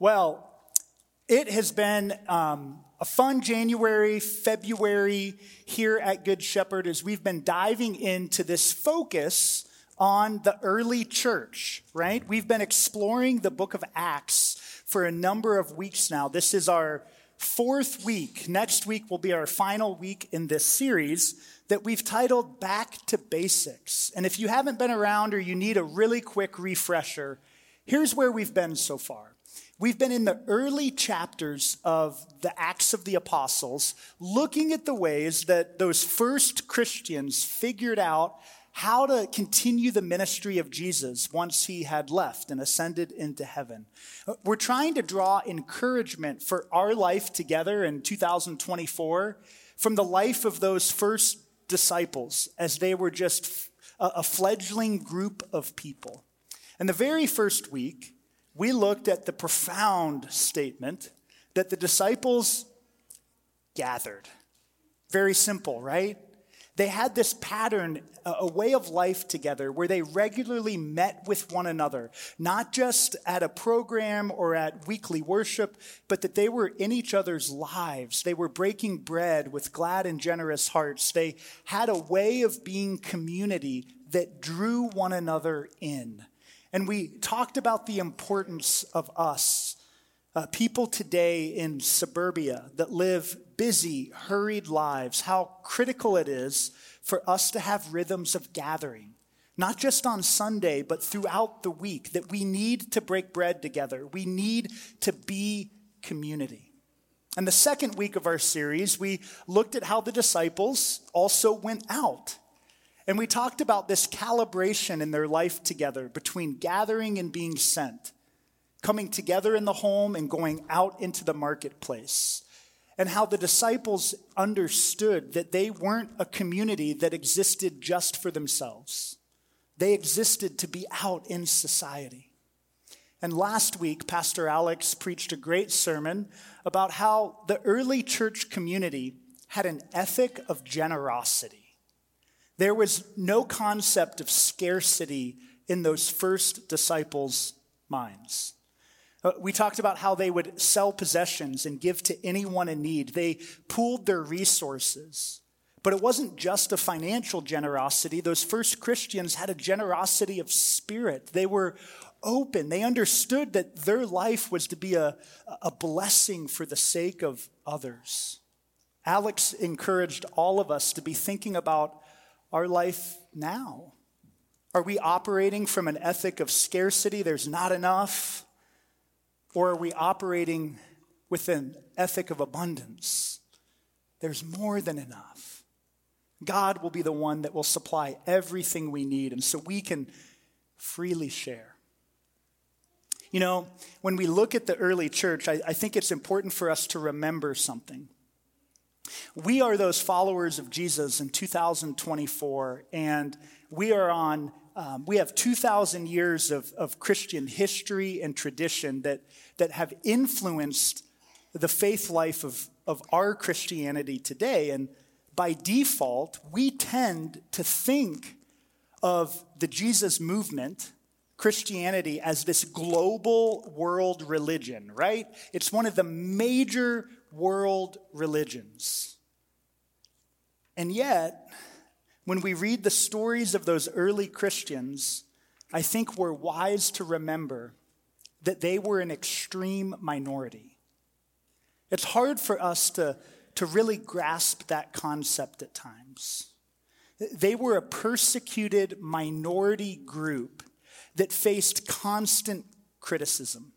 Well, it has been um, a fun January, February here at Good Shepherd as we've been diving into this focus on the early church, right? We've been exploring the book of Acts for a number of weeks now. This is our fourth week. Next week will be our final week in this series that we've titled Back to Basics. And if you haven't been around or you need a really quick refresher, here's where we've been so far. We've been in the early chapters of the Acts of the Apostles, looking at the ways that those first Christians figured out how to continue the ministry of Jesus once he had left and ascended into heaven. We're trying to draw encouragement for our life together in 2024 from the life of those first disciples as they were just a fledgling group of people. And the very first week, we looked at the profound statement that the disciples gathered. Very simple, right? They had this pattern, a way of life together where they regularly met with one another, not just at a program or at weekly worship, but that they were in each other's lives. They were breaking bread with glad and generous hearts. They had a way of being community that drew one another in. And we talked about the importance of us, uh, people today in suburbia that live busy, hurried lives, how critical it is for us to have rhythms of gathering, not just on Sunday, but throughout the week, that we need to break bread together. We need to be community. And the second week of our series, we looked at how the disciples also went out and we talked about this calibration in their life together between gathering and being sent, coming together in the home and going out into the marketplace. And how the disciples understood that they weren't a community that existed just for themselves. They existed to be out in society. And last week, Pastor Alex preached a great sermon about how the early church community had an ethic of generosity. There was no concept of scarcity in those first disciples' minds. Uh, we talked about how they would sell possessions and give to anyone in need. They pooled their resources. But it wasn't just a financial generosity. Those first Christians had a generosity of spirit. They were open. They understood that their life was to be a, a blessing for the sake of others. Alex encouraged all of us to be thinking about our life now? Are we operating from an ethic of scarcity, there's not enough? Or are we operating with an ethic of abundance? There's more than enough. God will be the one that will supply everything we need, and so we can freely share. You know, when we look at the early church, I, I think it's important for us to remember something. We are those followers of Jesus in 2024, and we are on, um, we have 2,000 years of, of Christian history and tradition that, that have influenced the faith life of, of our Christianity today. And by default, we tend to think of the Jesus movement, Christianity, as this global world religion, right? It's one of the major world religions. And yet, when we read the stories of those early Christians, I think we're wise to remember that they were an extreme minority. It's hard for us to, to really grasp that concept at times. They were a persecuted minority group that faced constant criticism.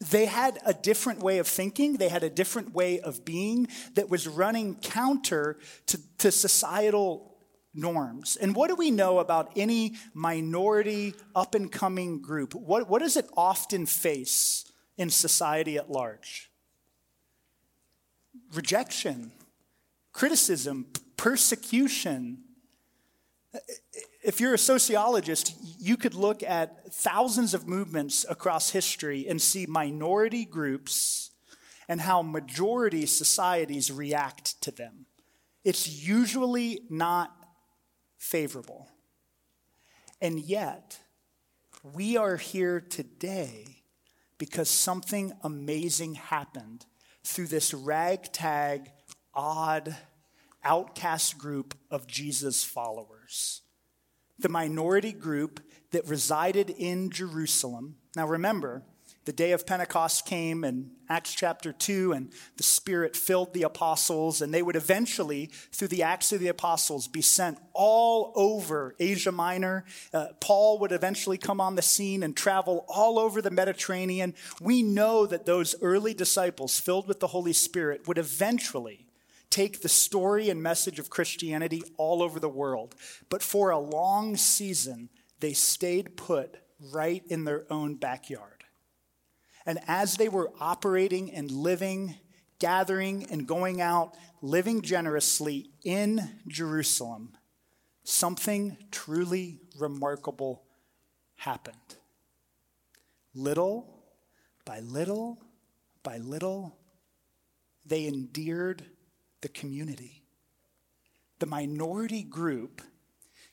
They had a different way of thinking, they had a different way of being that was running counter to, to societal norms. And what do we know about any minority, up and coming group? What, what does it often face in society at large? Rejection, criticism, persecution, if you're a sociologist, you could look at thousands of movements across history and see minority groups and how majority societies react to them. It's usually not favorable. And yet, we are here today because something amazing happened through this ragtag, odd, outcast group of Jesus followers. The minority group that resided in Jerusalem. Now remember, the day of Pentecost came in Acts chapter 2, and the Spirit filled the apostles, and they would eventually, through the Acts of the Apostles, be sent all over Asia Minor. Uh, Paul would eventually come on the scene and travel all over the Mediterranean. We know that those early disciples, filled with the Holy Spirit, would eventually take the story and message of Christianity all over the world. But for a long season, they stayed put right in their own backyard. And as they were operating and living, gathering and going out, living generously in Jerusalem, something truly remarkable happened. Little by little by little, they endeared the community. The minority group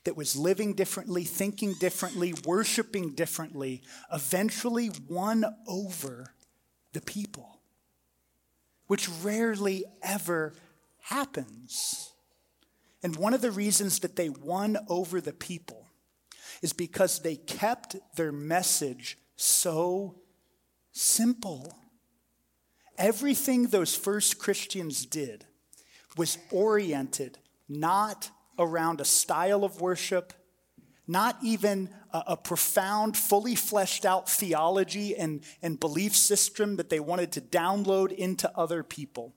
that was living differently, thinking differently, worshiping differently, eventually won over the people, which rarely ever happens. And one of the reasons that they won over the people is because they kept their message so simple. Everything those first Christians did was oriented not around a style of worship, not even a, a, profound, fully fleshed out theology and, and belief system that they wanted to download into other people.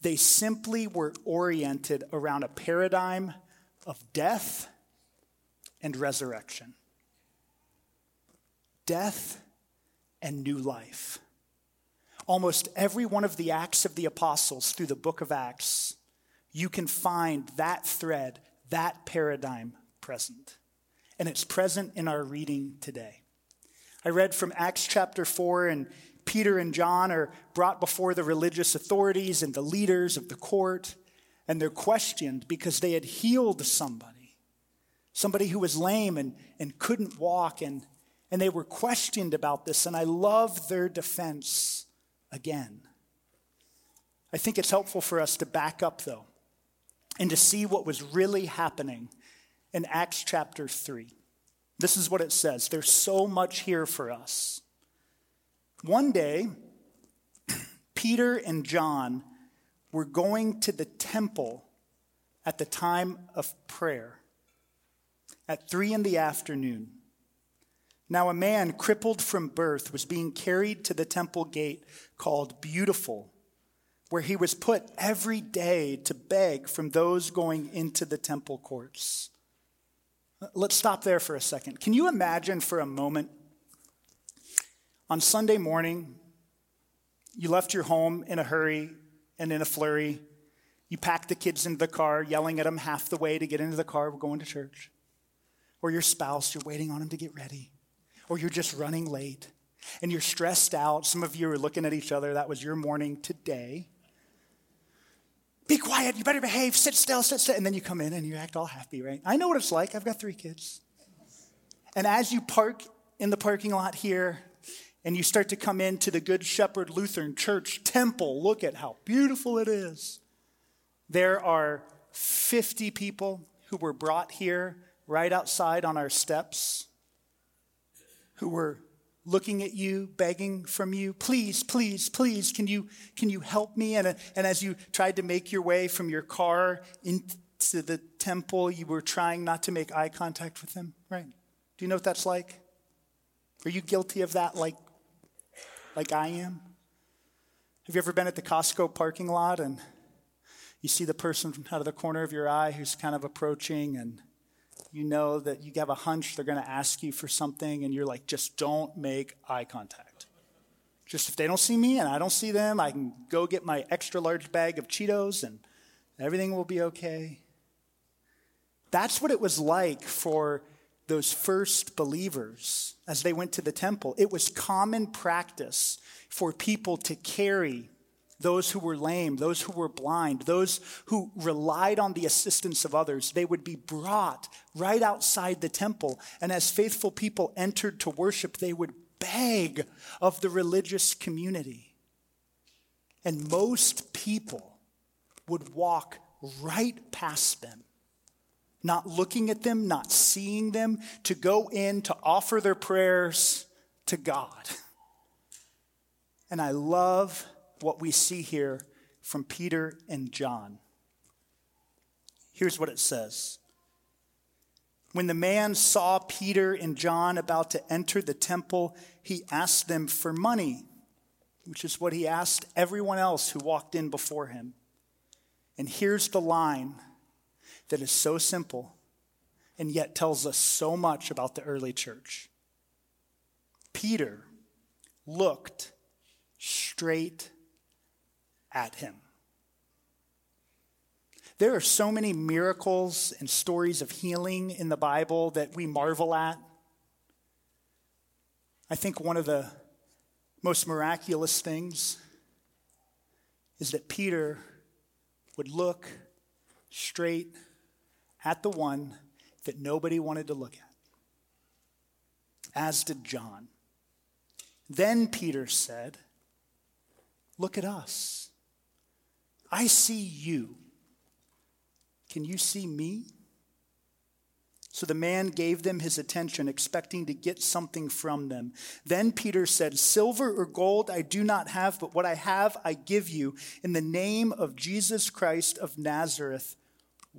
They simply were oriented around a paradigm of death and resurrection. Death and new life. Almost every one of the Acts of the Apostles through the book of Acts you can find that thread, that paradigm present. And it's present in our reading today. I read from Acts chapter 4, and Peter and John are brought before the religious authorities and the leaders of the court, and they're questioned because they had healed somebody, somebody who was lame and, and couldn't walk, and, and they were questioned about this. And I love their defense again. I think it's helpful for us to back up, though and to see what was really happening in Acts chapter 3. This is what it says. There's so much here for us. One day, Peter and John were going to the temple at the time of prayer at three in the afternoon. Now, a man crippled from birth was being carried to the temple gate called Beautiful where he was put every day to beg from those going into the temple courts. Let's stop there for a second. Can you imagine for a moment on Sunday morning, you left your home in a hurry and in a flurry. You packed the kids into the car, yelling at them half the way to get into the car, we're going to church. Or your spouse, you're waiting on him to get ready. Or you're just running late and you're stressed out. Some of you are looking at each other. That was your morning today. Be quiet, you better behave, sit still, sit still. And then you come in and you act all happy, right? I know what it's like. I've got three kids. And as you park in the parking lot here and you start to come into the Good Shepherd Lutheran Church temple, look at how beautiful it is. There are 50 people who were brought here right outside on our steps who were looking at you, begging from you, please, please, please, can you, can you help me? And, and as you tried to make your way from your car into the temple, you were trying not to make eye contact with them, right? Do you know what that's like? Are you guilty of that like, like I am? Have you ever been at the Costco parking lot and you see the person out of the corner of your eye who's kind of approaching and you know that you have a hunch they're going to ask you for something, and you're like, just don't make eye contact. Just if they don't see me and I don't see them, I can go get my extra large bag of Cheetos and everything will be okay. That's what it was like for those first believers as they went to the temple. It was common practice for people to carry those who were lame, those who were blind, those who relied on the assistance of others, they would be brought right outside the temple. And as faithful people entered to worship, they would beg of the religious community. And most people would walk right past them, not looking at them, not seeing them, to go in to offer their prayers to God. And I love what we see here from Peter and John. Here's what it says When the man saw Peter and John about to enter the temple, he asked them for money, which is what he asked everyone else who walked in before him. And here's the line that is so simple and yet tells us so much about the early church. Peter looked straight at him. There are so many miracles and stories of healing in the Bible that we marvel at. I think one of the most miraculous things is that Peter would look straight at the one that nobody wanted to look at, as did John. Then Peter said, Look at us. I see you. Can you see me? So the man gave them his attention, expecting to get something from them. Then Peter said, Silver or gold I do not have, but what I have I give you. In the name of Jesus Christ of Nazareth,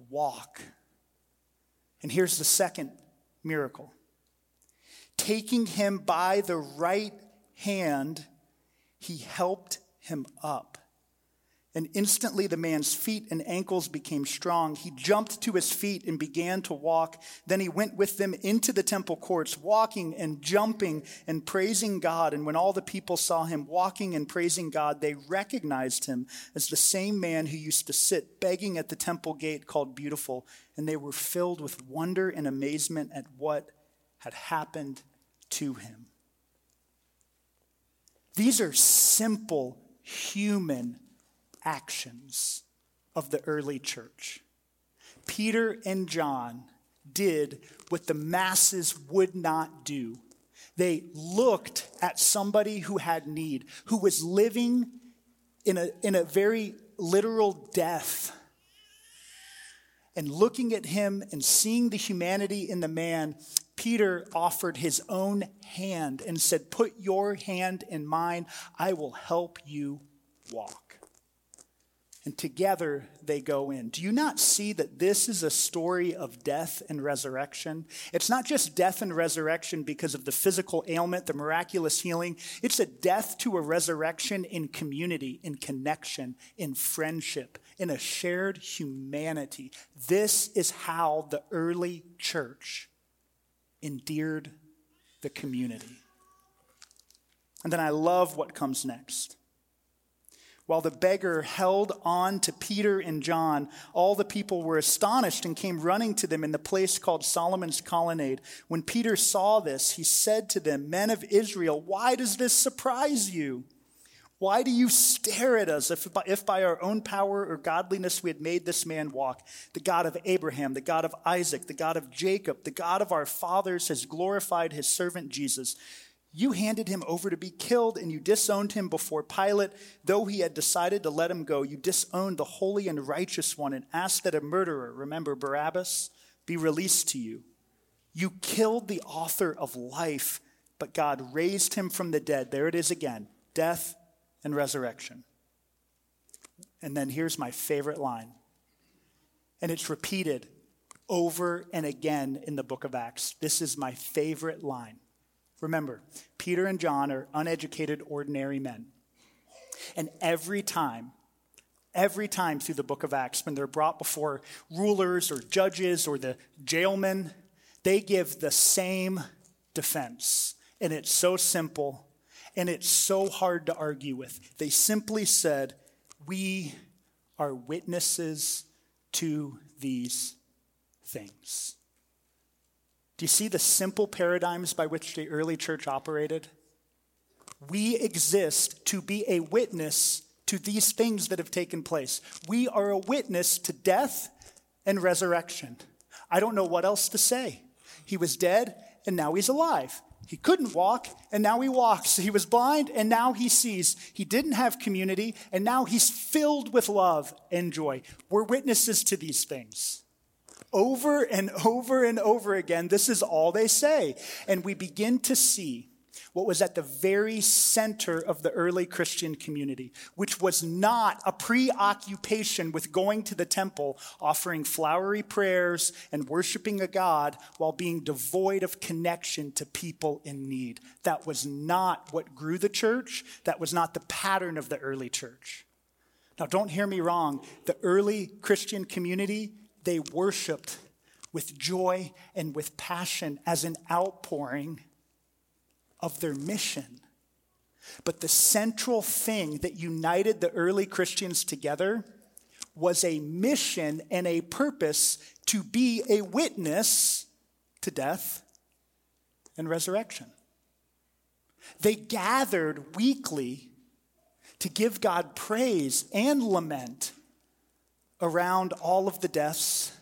walk. And here's the second miracle taking him by the right hand, he helped him up. And instantly the man's feet and ankles became strong. He jumped to his feet and began to walk. Then he went with them into the temple courts, walking and jumping and praising God. And when all the people saw him walking and praising God, they recognized him as the same man who used to sit begging at the temple gate called Beautiful. And they were filled with wonder and amazement at what had happened to him. These are simple human actions of the early church. Peter and John did what the masses would not do. They looked at somebody who had need, who was living in a, in a very literal death. And looking at him and seeing the humanity in the man, Peter offered his own hand and said, Put your hand in mine, I will help you walk and together they go in. Do you not see that this is a story of death and resurrection? It's not just death and resurrection because of the physical ailment, the miraculous healing. It's a death to a resurrection in community, in connection, in friendship, in a shared humanity. This is how the early church endeared the community. And then I love what comes next. While the beggar held on to Peter and John, all the people were astonished and came running to them in the place called Solomon's colonnade. When Peter saw this, he said to them, Men of Israel, why does this surprise you? Why do you stare at us if by, if by our own power or godliness we had made this man walk? The God of Abraham, the God of Isaac, the God of Jacob, the God of our fathers has glorified his servant Jesus. You handed him over to be killed and you disowned him before Pilate. Though he had decided to let him go, you disowned the holy and righteous one and asked that a murderer, remember Barabbas, be released to you. You killed the author of life, but God raised him from the dead. There it is again death and resurrection. And then here's my favorite line, and it's repeated over and again in the book of Acts. This is my favorite line. Remember, Peter and John are uneducated, ordinary men. And every time, every time through the book of Acts, when they're brought before rulers or judges or the jailmen, they give the same defense. And it's so simple and it's so hard to argue with. They simply said, We are witnesses to these things. Do you see the simple paradigms by which the early church operated? We exist to be a witness to these things that have taken place. We are a witness to death and resurrection. I don't know what else to say. He was dead and now he's alive. He couldn't walk, and now he walks. He was blind, and now he sees. He didn't have community, and now he's filled with love and joy. We're witnesses to these things. Over and over and over again, this is all they say. And we begin to see what was at the very center of the early Christian community, which was not a preoccupation with going to the temple, offering flowery prayers, and worshiping a God while being devoid of connection to people in need. That was not what grew the church. That was not the pattern of the early church. Now, don't hear me wrong. The early Christian community, they worshiped with joy and with passion as an outpouring of their mission. But the central thing that united the early Christians together was a mission and a purpose to be a witness to death and resurrection. They gathered weekly to give God praise and lament around all of the deaths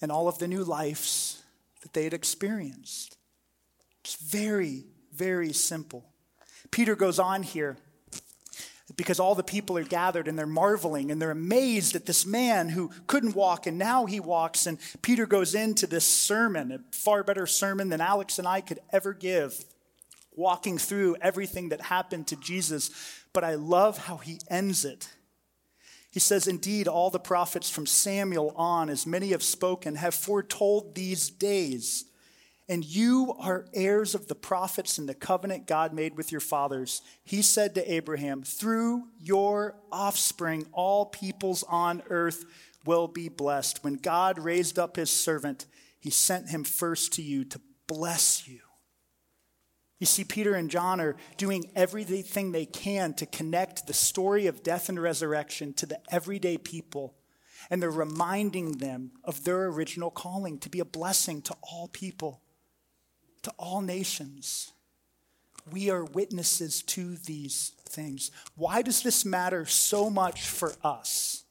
and all of the new lives that they had experienced. It's very, very simple. Peter goes on here because all the people are gathered and they're marveling and they're amazed at this man who couldn't walk and now he walks. And Peter goes into this sermon, a far better sermon than Alex and I could ever give, walking through everything that happened to Jesus. But I love how he ends it. He says, Indeed, all the prophets from Samuel on, as many have spoken, have foretold these days and you are heirs of the prophets and the covenant God made with your fathers. He said to Abraham, Through your offspring, all peoples on earth will be blessed. When God raised up his servant, he sent him first to you to bless you. You see, Peter and John are doing everything they can to connect the story of death and resurrection to the everyday people. And they're reminding them of their original calling to be a blessing to all people to all nations. We are witnesses to these things. Why does this matter so much for us?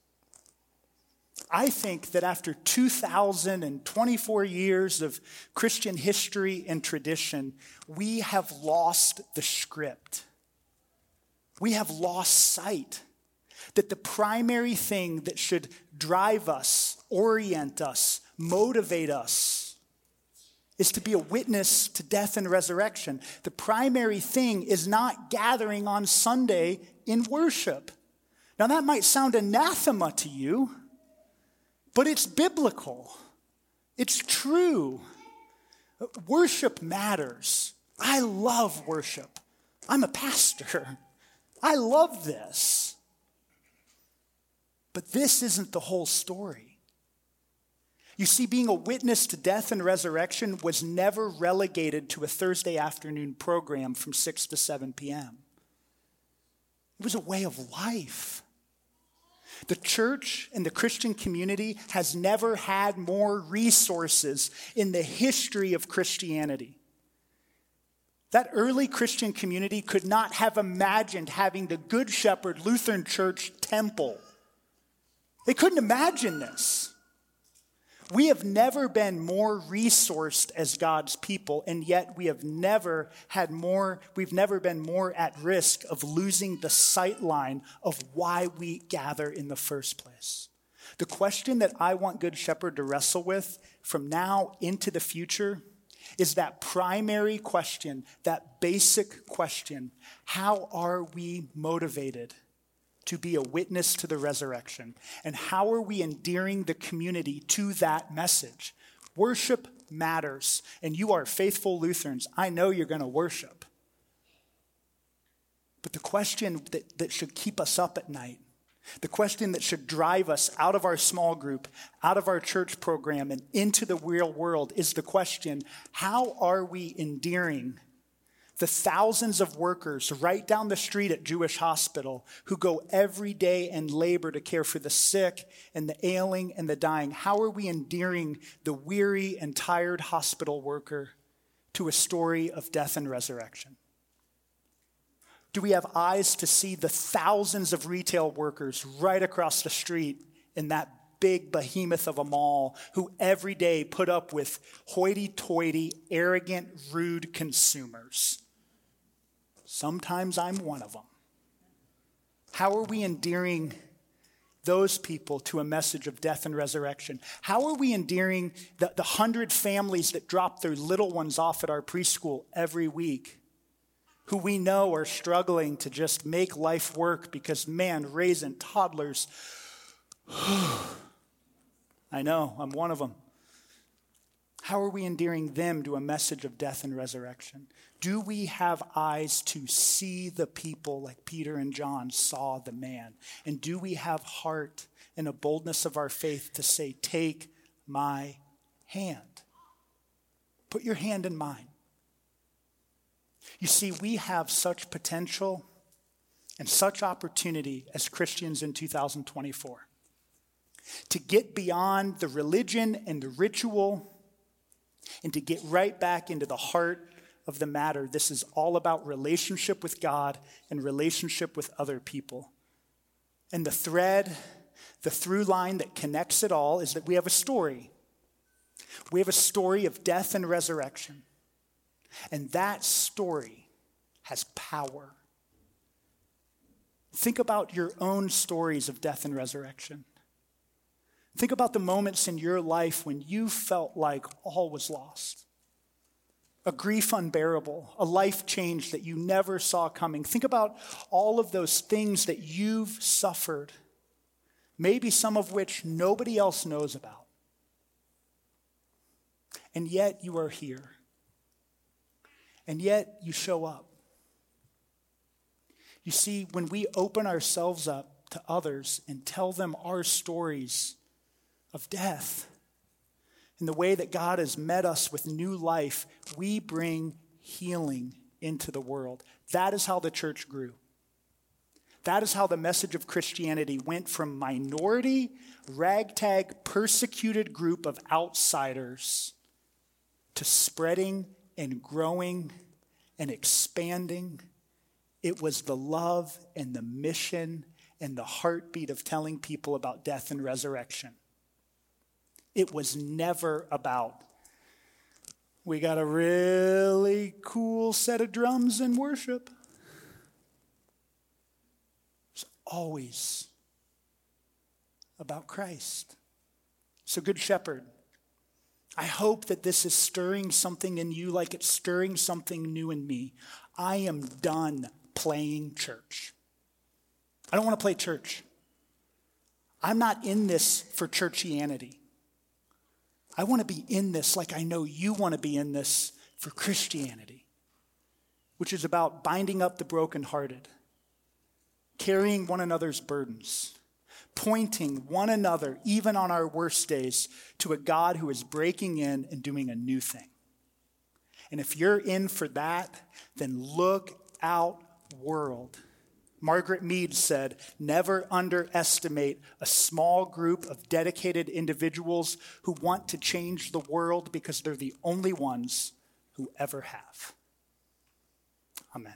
I think that after 2,024 years of Christian history and tradition, we have lost the script. We have lost sight that the primary thing that should drive us, orient us, motivate us, is to be a witness to death and resurrection. The primary thing is not gathering on Sunday in worship. Now, that might sound anathema to you, but it's biblical, it's true. Worship matters. I love worship. I'm a pastor. I love this. But this isn't the whole story. You see, being a witness to death and resurrection was never relegated to a Thursday afternoon program from 6 to 7 p.m. It was a way of life. The church and the Christian community has never had more resources in the history of Christianity. That early Christian community could not have imagined having the Good Shepherd Lutheran Church temple. They couldn't imagine this. We have never been more resourced as God's people, and yet we have never had more, we've never been more at risk of losing the sight line of why we gather in the first place. The question that I want Good Shepherd to wrestle with from now into the future is that primary question, that basic question how are we motivated? To be a witness to the resurrection? And how are we endearing the community to that message? Worship matters, and you are faithful Lutherans. I know you're going to worship. But the question that, that should keep us up at night, the question that should drive us out of our small group, out of our church program, and into the real world is the question how are we endearing the thousands of workers right down the street at Jewish Hospital who go every day and labor to care for the sick and the ailing and the dying. How are we endearing the weary and tired hospital worker to a story of death and resurrection? Do we have eyes to see the thousands of retail workers right across the street in that big behemoth of a mall who every day put up with hoity toity, arrogant, rude consumers. Sometimes I'm one of them. How are we endearing those people to a message of death and resurrection? How are we endearing the, the hundred families that drop their little ones off at our preschool every week? Who we know are struggling to just make life work because, man, raising toddlers I know, I'm one of them. How are we endearing them to a message of death and resurrection? Do we have eyes to see the people like Peter and John saw the man? And do we have heart and a boldness of our faith to say, Take my hand? Put your hand in mine. You see, we have such potential and such opportunity as Christians in 2024 to get beyond the religion and the ritual and to get right back into the heart of the matter. This is all about relationship with God and relationship with other people. And the thread, the through line that connects it all is that we have a story. We have a story of death and resurrection. And that story has power. Think about your own stories of death and resurrection. Think about the moments in your life when you felt like all was lost. A grief unbearable, a life change that you never saw coming. Think about all of those things that you've suffered, maybe some of which nobody else knows about. And yet you are here. And yet you show up. You see, when we open ourselves up to others and tell them our stories, of death. In the way that God has met us with new life, we bring healing into the world. That is how the church grew. That is how the message of Christianity went from minority, ragtag, persecuted group of outsiders to spreading and growing and expanding. It was the love and the mission and the heartbeat of telling people about death and resurrection. It was never about, we got a really cool set of drums in worship. It's always about Christ. So, Good Shepherd, I hope that this is stirring something in you like it's stirring something new in me. I am done playing church. I don't want to play church. I'm not in this for churchianity. I want to be in this like I know you want to be in this for Christianity, which is about binding up the brokenhearted, carrying one another's burdens, pointing one another, even on our worst days, to a God who is breaking in and doing a new thing. And if you're in for that, then look out, world. Margaret Mead said, Never underestimate a small group of dedicated individuals who want to change the world because they're the only ones who ever have. Amen.